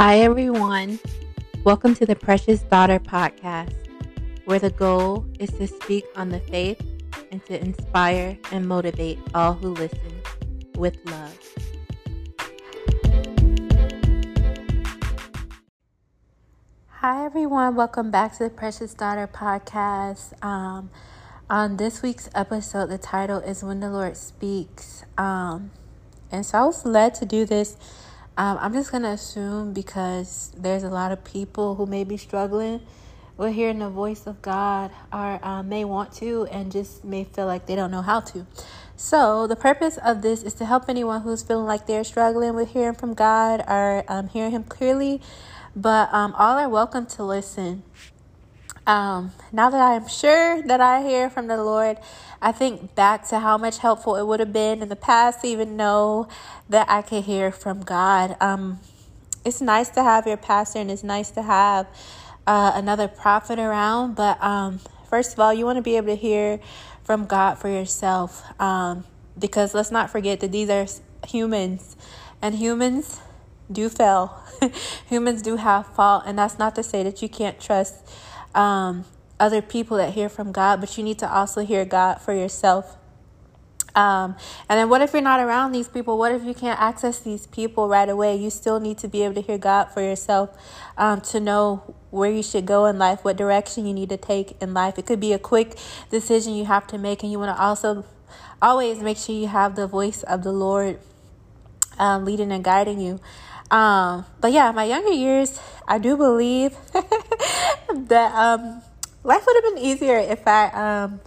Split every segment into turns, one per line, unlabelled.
Hi, everyone. Welcome to the Precious Daughter podcast, where the goal is to speak on the faith and to inspire and motivate all who listen with love. Hi, everyone. Welcome back to the Precious Daughter podcast. Um, on this week's episode, the title is When the Lord Speaks. Um, and so I was led to do this um, I'm just going to assume because there's a lot of people who may be struggling with hearing the voice of God or um, may want to and just may feel like they don't know how to. So, the purpose of this is to help anyone who's feeling like they're struggling with hearing from God or um, hearing Him clearly, but um, all are welcome to listen. Um, now that I am sure that I hear from the Lord, I think back to how much helpful it would have been in the past to even know that I could hear from God. Um, it's nice to have your pastor and it's nice to have uh, another prophet around, but um, first of all, you want to be able to hear from God for yourself um, because let's not forget that these are humans and humans do fail. humans do have fault, and that's not to say that you can't trust um, other people that hear from God, but you need to also hear God for yourself. Um, and then what if you're not around these people? What if you can't access these people right away? You still need to be able to hear God for yourself um, to know where you should go in life, what direction you need to take in life. It could be a quick decision you have to make, and you want to also always make sure you have the voice of the Lord um, leading and guiding you. Um, but yeah, my younger years, I do believe that um, life would have been easier if I, um,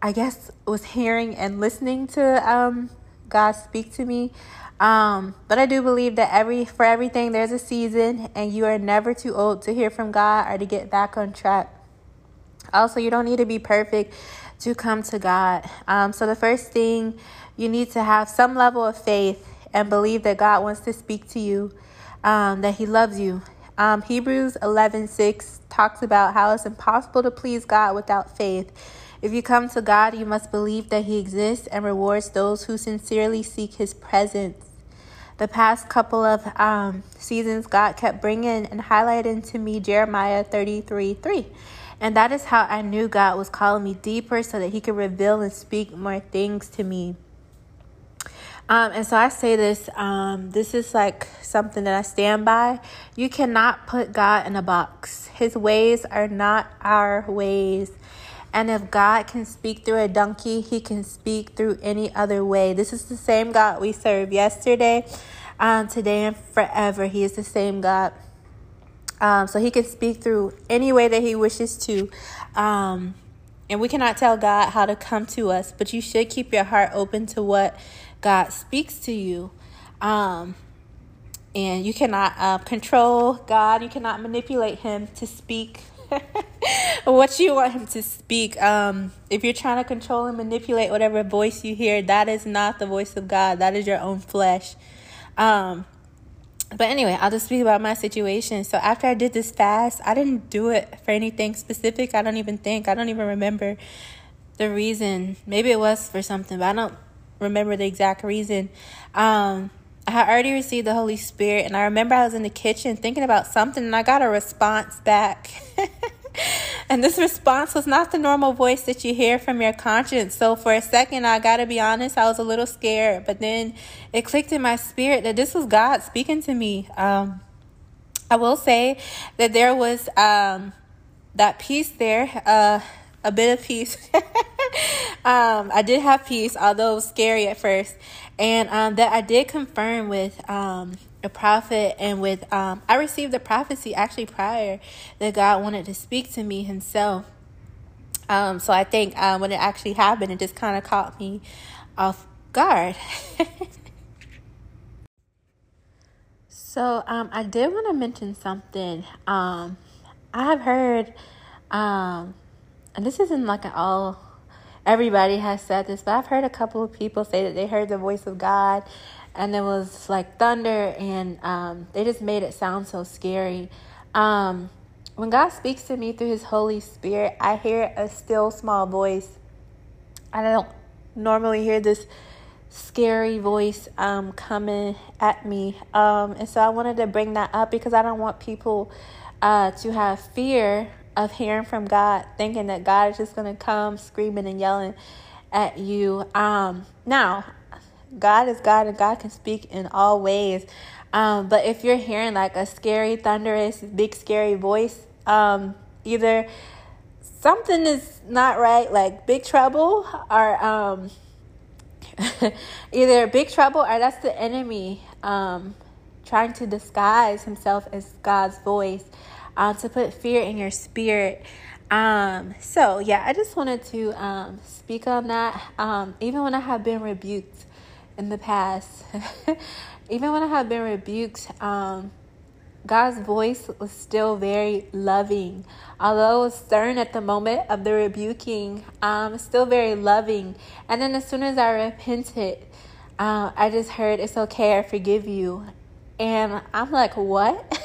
I guess, was hearing and listening to um, God speak to me. Um, but I do believe that every for everything there's a season, and you are never too old to hear from God or to get back on track. Also, you don't need to be perfect to come to God. Um, so the first thing you need to have some level of faith and believe that God wants to speak to you, um, that He loves you. Um, Hebrews 11 6 talks about how it's impossible to please God without faith. If you come to God, you must believe that He exists and rewards those who sincerely seek His presence. The past couple of um, seasons, God kept bringing and highlighting to me Jeremiah 33 3. And that is how I knew God was calling me deeper so that He could reveal and speak more things to me. Um, and so I say this, um, this is like something that I stand by. You cannot put God in a box. His ways are not our ways. And if God can speak through a donkey, he can speak through any other way. This is the same God we served yesterday, um, today, and forever. He is the same God. Um, so he can speak through any way that he wishes to. Um, and we cannot tell God how to come to us, but you should keep your heart open to what God speaks to you. Um, and you cannot uh, control God, you cannot manipulate Him to speak what you want Him to speak. Um, if you're trying to control and manipulate whatever voice you hear, that is not the voice of God, that is your own flesh. Um, but anyway, I'll just speak about my situation. So after I did this fast, I didn't do it for anything specific. I don't even think, I don't even remember the reason. Maybe it was for something, but I don't remember the exact reason. Um, I had already received the Holy Spirit, and I remember I was in the kitchen thinking about something, and I got a response back. and this response was not the normal voice that you hear from your conscience. So for a second, I got to be honest, I was a little scared, but then it clicked in my spirit that this was God speaking to me. Um, I will say that there was um, that peace there. Uh, a bit of peace. um, I did have peace, although scary at first, and um, that I did confirm with um, a prophet and with um, I received the prophecy actually prior that God wanted to speak to me Himself. Um, so I think uh, when it actually happened, it just kind of caught me off guard. so um, I did want to mention something. Um, I have heard um, and this isn't like an all everybody has said this, but I've heard a couple of people say that they heard the voice of God and it was like thunder and um, they just made it sound so scary. Um, when God speaks to me through his Holy Spirit, I hear a still small voice. I don't normally hear this scary voice um, coming at me. Um, and so I wanted to bring that up because I don't want people uh, to have fear of hearing from God, thinking that God is just going to come screaming and yelling at you. Um, now, God is God and God can speak in all ways. Um, but if you're hearing like a scary, thunderous, big, scary voice, um, either something is not right, like big trouble, or um, either big trouble or that's the enemy um, trying to disguise himself as God's voice uh, to put fear in your spirit. Um, so yeah, I just wanted to um, speak on that. Um, even when I have been rebuked in the past, even when I have been rebuked, um, God's voice was still very loving. Although it was stern at the moment of the rebuking, um, still very loving. And then as soon as I repented, uh, I just heard, It's okay, I forgive you. And I'm like, What?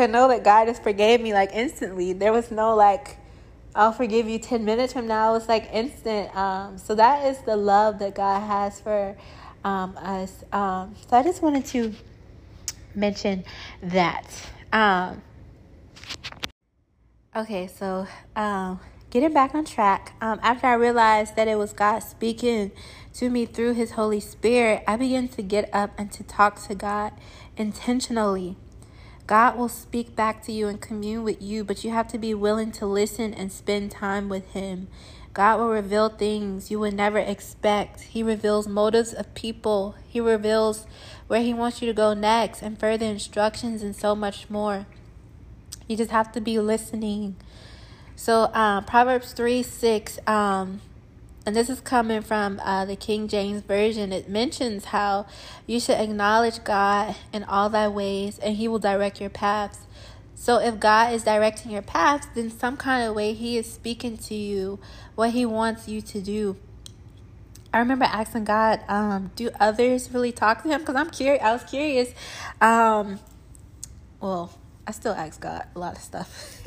to know that God just forgave me like instantly. There was no like, I'll forgive you 10 minutes from now. It's like instant. Um, so that is the love that God has for um, us. Um, so I just wanted to mention that. Um, okay, so um, getting back on track, um, after I realized that it was God speaking to me through His Holy Spirit, I began to get up and to talk to God intentionally. God will speak back to you and commune with you, but you have to be willing to listen and spend time with Him. God will reveal things you would never expect. He reveals motives of people. He reveals where He wants you to go next and further instructions and so much more. You just have to be listening. So, uh, Proverbs 3 6, um, and this is coming from uh, the King James Version. It mentions how you should acknowledge God in all thy ways, and He will direct your paths. So, if God is directing your paths, then some kind of way He is speaking to you what He wants you to do. I remember asking God, um, do others really talk to him? Because I'm curious. I was curious. Um, well, I still ask God a lot of stuff.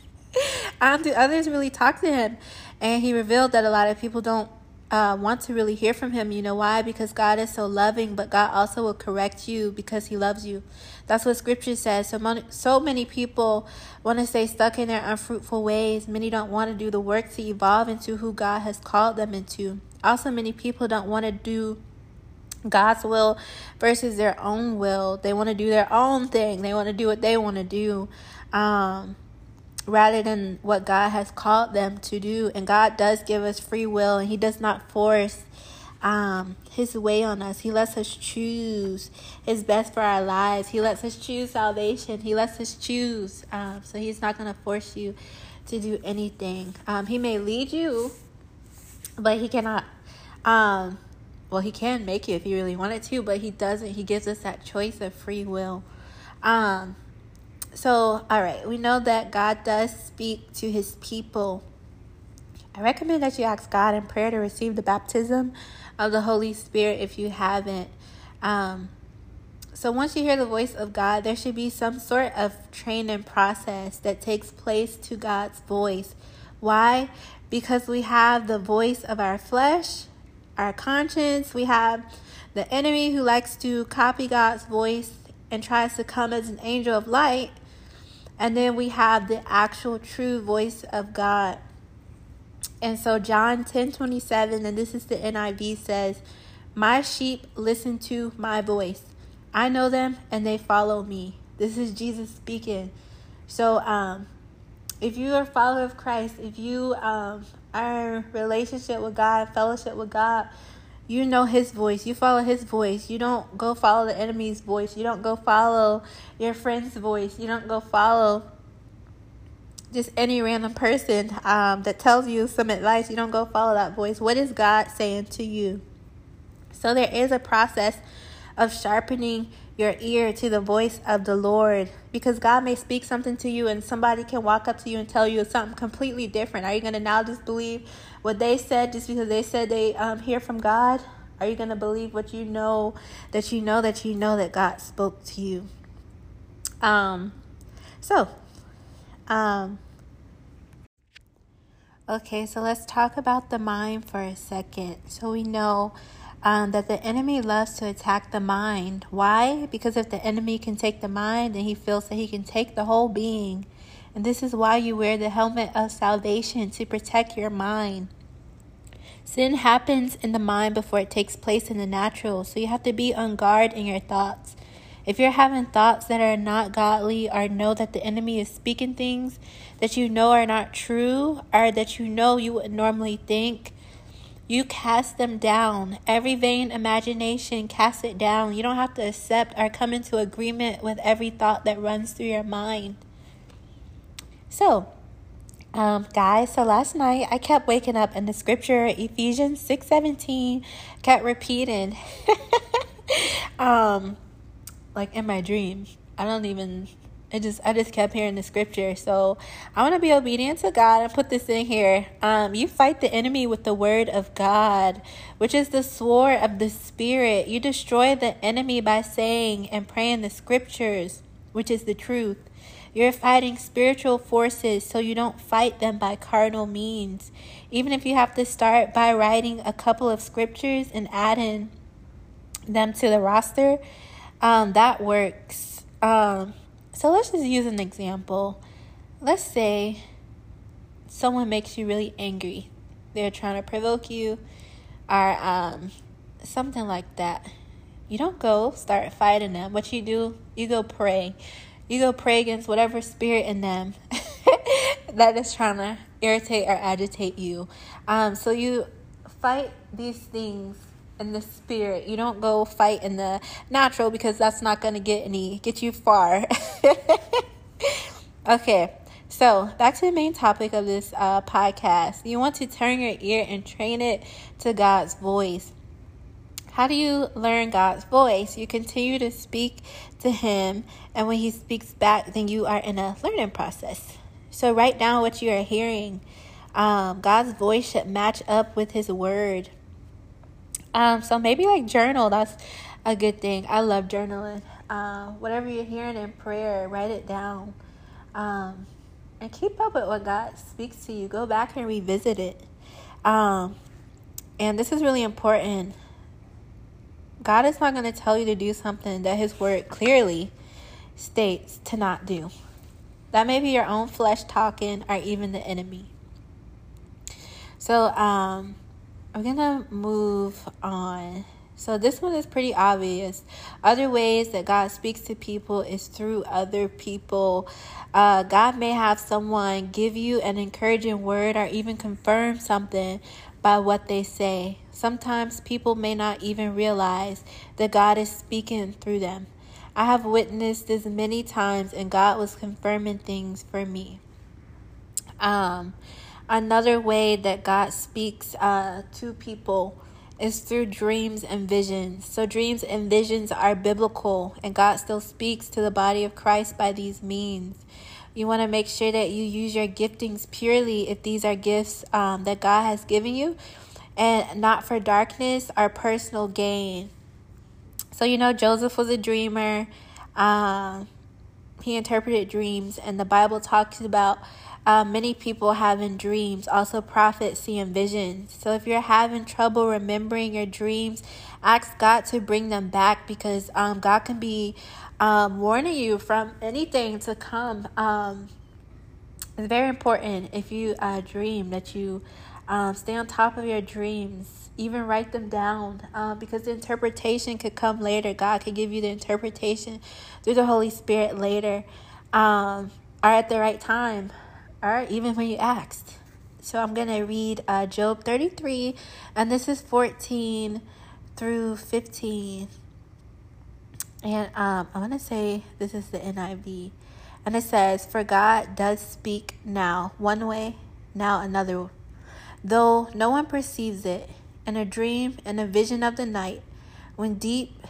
um, do others really talk to him? And he revealed that a lot of people don't uh, want to really hear from him. You know why? Because God is so loving, but God also will correct you because he loves you. That's what scripture says. So, many, so many people want to stay stuck in their unfruitful ways. Many don't want to do the work to evolve into who God has called them into. Also, many people don't want to do God's will versus their own will. They want to do their own thing. They want to do what they want to do. Um, rather than what God has called them to do. And God does give us free will, and He does not force um, His way on us. He lets us choose His best for our lives. He lets us choose salvation. He lets us choose. Um, so He's not going to force you to do anything. Um, he may lead you, but He cannot. Um, well, He can make you if He really wanted to, but He doesn't. He gives us that choice of free will. Um, so, all right, we know that God does speak to his people. I recommend that you ask God in prayer to receive the baptism of the Holy Spirit if you haven't. Um, so, once you hear the voice of God, there should be some sort of training process that takes place to God's voice. Why? Because we have the voice of our flesh, our conscience, we have the enemy who likes to copy God's voice and tries to come as an angel of light and then we have the actual true voice of God. And so John 10 27, and this is the NIV says, My sheep listen to my voice. I know them and they follow me. This is Jesus speaking. So um if you are a follower of Christ, if you um are in relationship with God, fellowship with God, you know his voice. You follow his voice. You don't go follow the enemy's voice. You don't go follow your friend's voice. You don't go follow just any random person um, that tells you some advice. You don't go follow that voice. What is God saying to you? So there is a process of sharpening your ear to the voice of the Lord because God may speak something to you and somebody can walk up to you and tell you something completely different. Are you going to now just believe what they said just because they said they um, hear from God? Are you going to believe what you know that you know that you know that God spoke to you? Um, so, um, Okay, so let's talk about the mind for a second. So we know um, that the enemy loves to attack the mind. Why? Because if the enemy can take the mind, then he feels that he can take the whole being. And this is why you wear the helmet of salvation to protect your mind. Sin happens in the mind before it takes place in the natural, so you have to be on guard in your thoughts. If you're having thoughts that are not godly or know that the enemy is speaking things that you know are not true or that you know you would normally think, you cast them down. Every vain imagination, cast it down. You don't have to accept or come into agreement with every thought that runs through your mind. So, um, guys, so last night I kept waking up and the scripture Ephesians 6:17 kept repeating. um like in my dream. I don't even it just I just kept hearing the scripture. So I want to be obedient to God and put this in here. Um, you fight the enemy with the word of God, which is the sword of the spirit. You destroy the enemy by saying and praying the scriptures, which is the truth. You're fighting spiritual forces, so you don't fight them by carnal means. Even if you have to start by writing a couple of scriptures and adding them to the roster, um, that works. Um, so let's just use an example. Let's say someone makes you really angry. They're trying to provoke you or um, something like that. You don't go start fighting them. What you do, you go pray. You go pray against whatever spirit in them that is trying to irritate or agitate you. Um, so you fight these things in the spirit. You don't go fight in the natural because that's not going to get any get you far. okay. So, back to the main topic of this uh, podcast. You want to turn your ear and train it to God's voice. How do you learn God's voice? You continue to speak to Him, and when He speaks back, then you are in a learning process. So, write down what you are hearing. Um, God's voice should match up with His word. Um, so maybe like journal. That's a good thing. I love journaling. Uh, whatever you're hearing in prayer, write it down. Um, and keep up with what God speaks to you. Go back and revisit it. Um, and this is really important. God is not going to tell you to do something that His Word clearly states to not do. That may be your own flesh talking or even the enemy. So, um, I'm gonna move on. So this one is pretty obvious. Other ways that God speaks to people is through other people. Uh, God may have someone give you an encouraging word or even confirm something by what they say. Sometimes people may not even realize that God is speaking through them. I have witnessed this many times, and God was confirming things for me. Um, Another way that God speaks uh, to people is through dreams and visions. So, dreams and visions are biblical, and God still speaks to the body of Christ by these means. You want to make sure that you use your giftings purely if these are gifts um, that God has given you and not for darkness or personal gain. So, you know, Joseph was a dreamer, uh, he interpreted dreams, and the Bible talks about uh, many people having dreams, also prophets seeing visions. So if you're having trouble remembering your dreams, ask God to bring them back because um, God can be um, warning you from anything to come. Um, it's very important if you uh, dream that you um, stay on top of your dreams. Even write them down uh, because the interpretation could come later. God could give you the interpretation through the Holy Spirit later um, or at the right time or even when you asked. So I'm going to read uh, Job 33, and this is 14 through 15. And um, I'm going to say this is the NIV. And it says, For God does speak now one way, now another, though no one perceives it. In a dream, in a vision of the night, when deep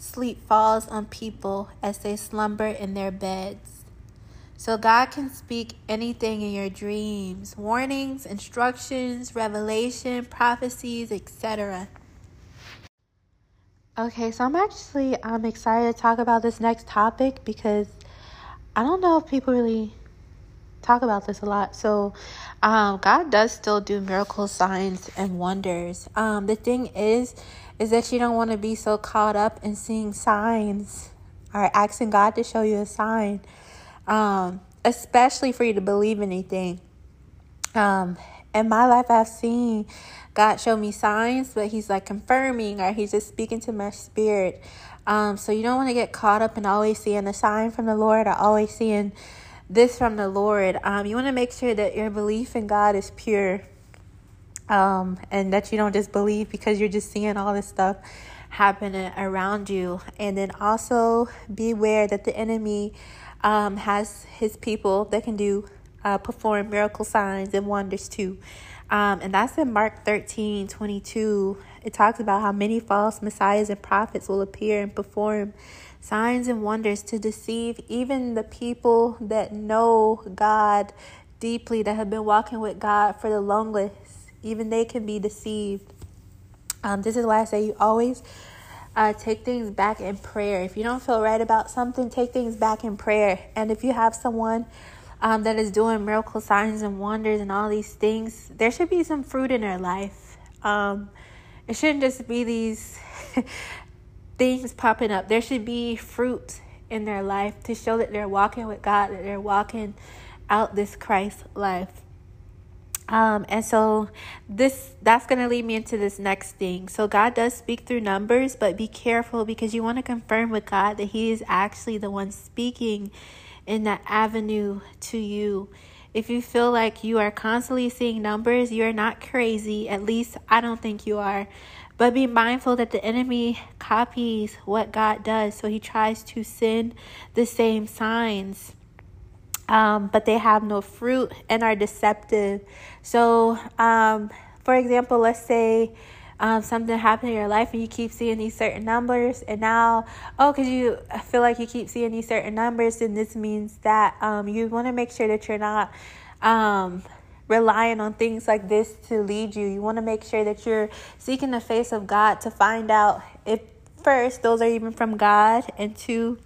sleep falls on people as they slumber in their beds. So God can speak anything in your dreams, warnings, instructions, revelation, prophecies, etc. Okay, so I'm actually I'm excited to talk about this next topic because I don't know if people really talk about this a lot. So, um, God does still do miracles, signs and wonders. Um, the thing is, is that you don't want to be so caught up in seeing signs or asking God to show you a sign, um, especially for you to believe anything. Um, in my life, I've seen God show me signs, but He's like confirming or He's just speaking to my spirit. Um, so you don't want to get caught up in always seeing a sign from the Lord or always seeing this from the Lord. Um, you want to make sure that your belief in God is pure. Um, and that you don't just believe because you're just seeing all this stuff happening around you. And then also beware that the enemy um, has his people that can do uh, perform miracle signs and wonders too. Um, and that's in Mark 13 22. It talks about how many false messiahs and prophets will appear and perform signs and wonders to deceive even the people that know God deeply, that have been walking with God for the longest. Even they can be deceived. Um, this is why I say you always uh, take things back in prayer. If you don't feel right about something, take things back in prayer. And if you have someone um, that is doing miracle signs and wonders and all these things, there should be some fruit in their life. Um, it shouldn't just be these things popping up. There should be fruit in their life to show that they're walking with God, that they're walking out this Christ life. Um, and so this that's going to lead me into this next thing. So God does speak through numbers, but be careful because you want to confirm with God that He is actually the one speaking in that avenue to you. If you feel like you are constantly seeing numbers, you are not crazy. At least I don't think you are. But be mindful that the enemy copies what God does. So he tries to send the same signs. Um, but they have no fruit and are deceptive. So, um, for example, let's say um, something happened in your life and you keep seeing these certain numbers, and now, oh, because you feel like you keep seeing these certain numbers, then this means that um, you want to make sure that you're not um, relying on things like this to lead you. You want to make sure that you're seeking the face of God to find out if, first, those are even from God, and two,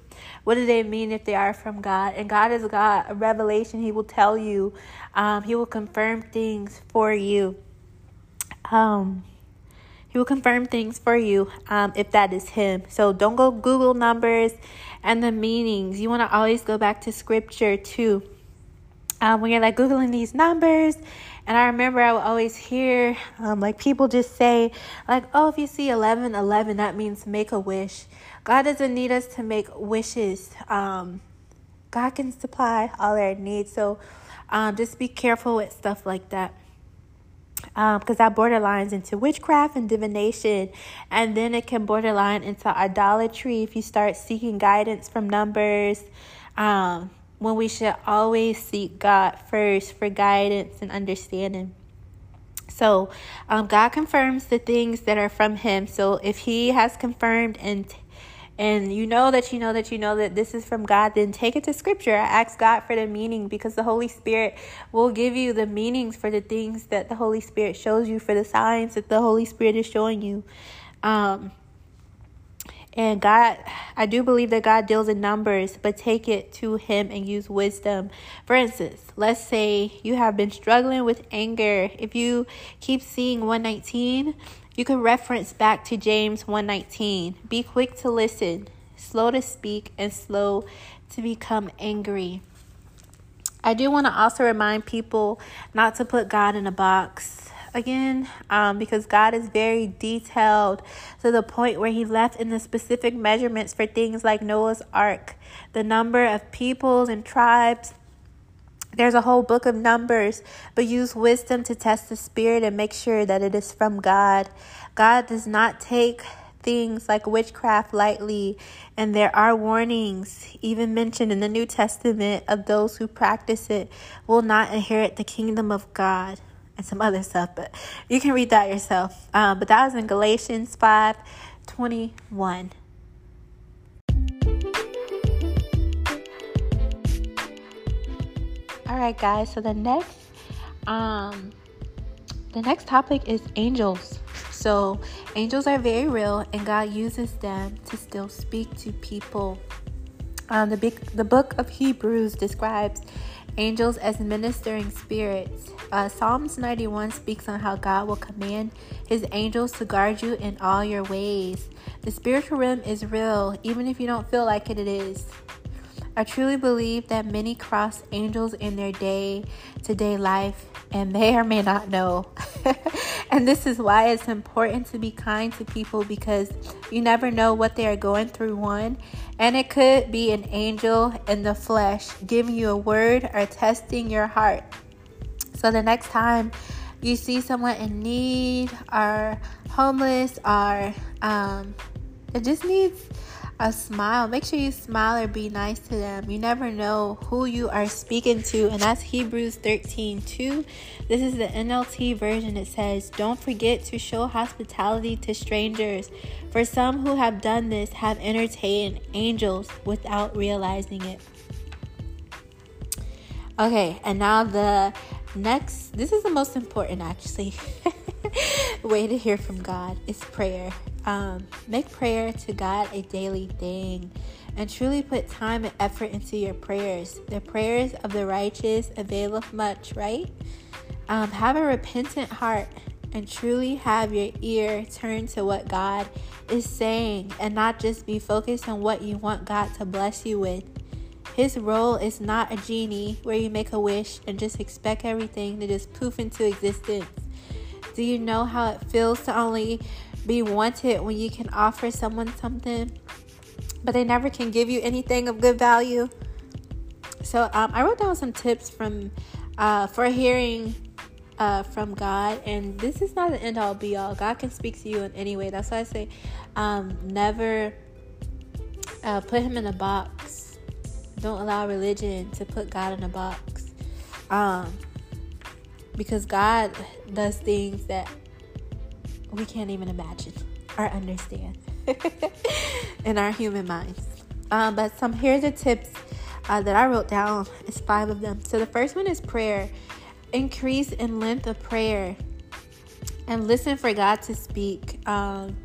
what do they mean if they are from God? And God is God, a revelation. He will tell you, um, He will confirm things for you. Um, he will confirm things for you um, if that is Him. So don't go Google numbers and the meanings. You want to always go back to Scripture too um, when you're like googling these numbers and i remember i would always hear um, like people just say like oh if you see 11 11 that means make a wish. God doesn't need us to make wishes. Um, god can supply all our needs so um, just be careful with stuff like that. Because um, that borderlines into witchcraft and divination and then it can borderline into idolatry if you start seeking guidance from numbers. Um, when we should always seek God first for guidance and understanding. So, um, God confirms the things that are from Him. So, if He has confirmed and and you know that you know that you know that this is from God, then take it to Scripture. Ask God for the meaning because the Holy Spirit will give you the meanings for the things that the Holy Spirit shows you, for the signs that the Holy Spirit is showing you. Um, and God, I do believe that God deals in numbers, but take it to Him and use wisdom. For instance, let's say you have been struggling with anger. If you keep seeing 119, you can reference back to James 119. Be quick to listen, slow to speak, and slow to become angry. I do want to also remind people not to put God in a box again um, because God is very detailed to the point where He left in the specific measurements for things like Noah's Ark, the number of peoples and tribes. There's a whole book of numbers, but use wisdom to test the spirit and make sure that it is from God. God does not take things like witchcraft lightly, and there are warnings, even mentioned in the New Testament, of those who practice it will not inherit the kingdom of God and some other stuff, but you can read that yourself. Um, but that was in Galatians 5 21. All right, guys. So the next, um, the next topic is angels. So angels are very real, and God uses them to still speak to people. Um, the big, the book of Hebrews describes angels as ministering spirits. Uh, Psalms 91 speaks on how God will command his angels to guard you in all your ways. The spiritual realm is real, even if you don't feel like it, it is. I truly believe that many cross angels in their day to day life and may or may not know. and this is why it's important to be kind to people because you never know what they are going through, one. And it could be an angel in the flesh giving you a word or testing your heart. So the next time you see someone in need or homeless or um, it just needs a smile. Make sure you smile or be nice to them. You never know who you are speaking to, and that's Hebrews 13 2. This is the NLT version. It says, Don't forget to show hospitality to strangers, for some who have done this have entertained angels without realizing it. Okay, and now the next, this is the most important actually way to hear from God is prayer. Um, make prayer to God a daily thing and truly put time and effort into your prayers. The prayers of the righteous availeth much, right? Um, have a repentant heart and truly have your ear turned to what God is saying and not just be focused on what you want God to bless you with. His role is not a genie where you make a wish and just expect everything to just poof into existence. Do you know how it feels to only be wanted when you can offer someone something, but they never can give you anything of good value. So um, I wrote down some tips from uh, for hearing uh, from God, and this is not an end all be all. God can speak to you in any way. That's why I say um, never uh, put Him in a box. Don't allow religion to put God in a box, um, because God does things that we can't even imagine or understand in our human minds. Um, but some here are the tips uh, that I wrote down. It's five of them. So the first one is prayer. Increase in length of prayer and listen for God to speak. Um,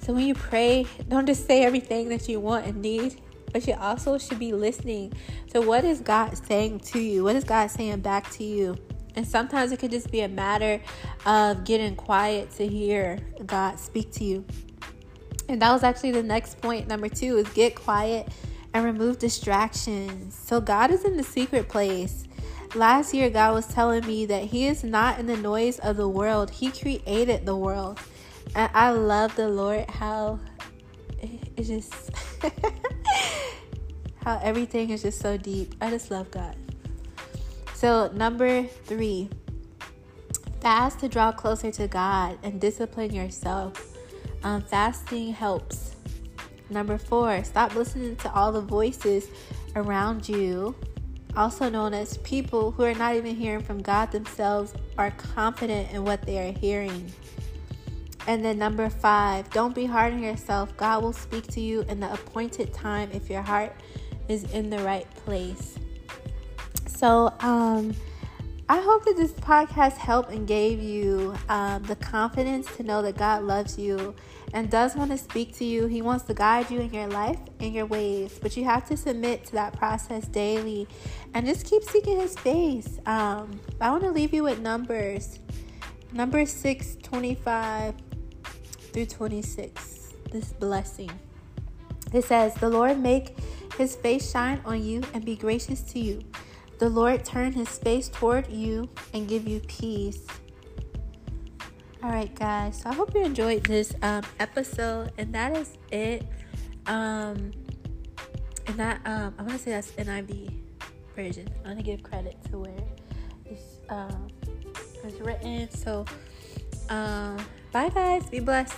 so when you pray, don't just say everything that you want and need, but you also should be listening to what is God saying to you. What is God saying back to you? And sometimes it could just be a matter of getting quiet to hear God speak to you. And that was actually the next point. Number two is get quiet and remove distractions. So God is in the secret place. Last year, God was telling me that He is not in the noise of the world, He created the world. And I love the Lord how it's just how everything is just so deep. I just love God. So, number three, fast to draw closer to God and discipline yourself. Um, fasting helps. Number four, stop listening to all the voices around you, also known as people who are not even hearing from God themselves, are confident in what they are hearing. And then number five, don't be hard on yourself. God will speak to you in the appointed time if your heart is in the right place. So, um, I hope that this podcast helped and gave you um, the confidence to know that God loves you and does want to speak to you. He wants to guide you in your life and your ways, but you have to submit to that process daily and just keep seeking His face. Um, I want to leave you with numbers. Number 6, 25 through 26. This blessing. It says, The Lord make His face shine on you and be gracious to you. The Lord turn his face toward you and give you peace. All right, guys. So I hope you enjoyed this um, episode, and that is it. Um, and that um, I want to say that's NIV version. I want to give credit to where it's um, it's written. So, um, bye, guys. Be blessed.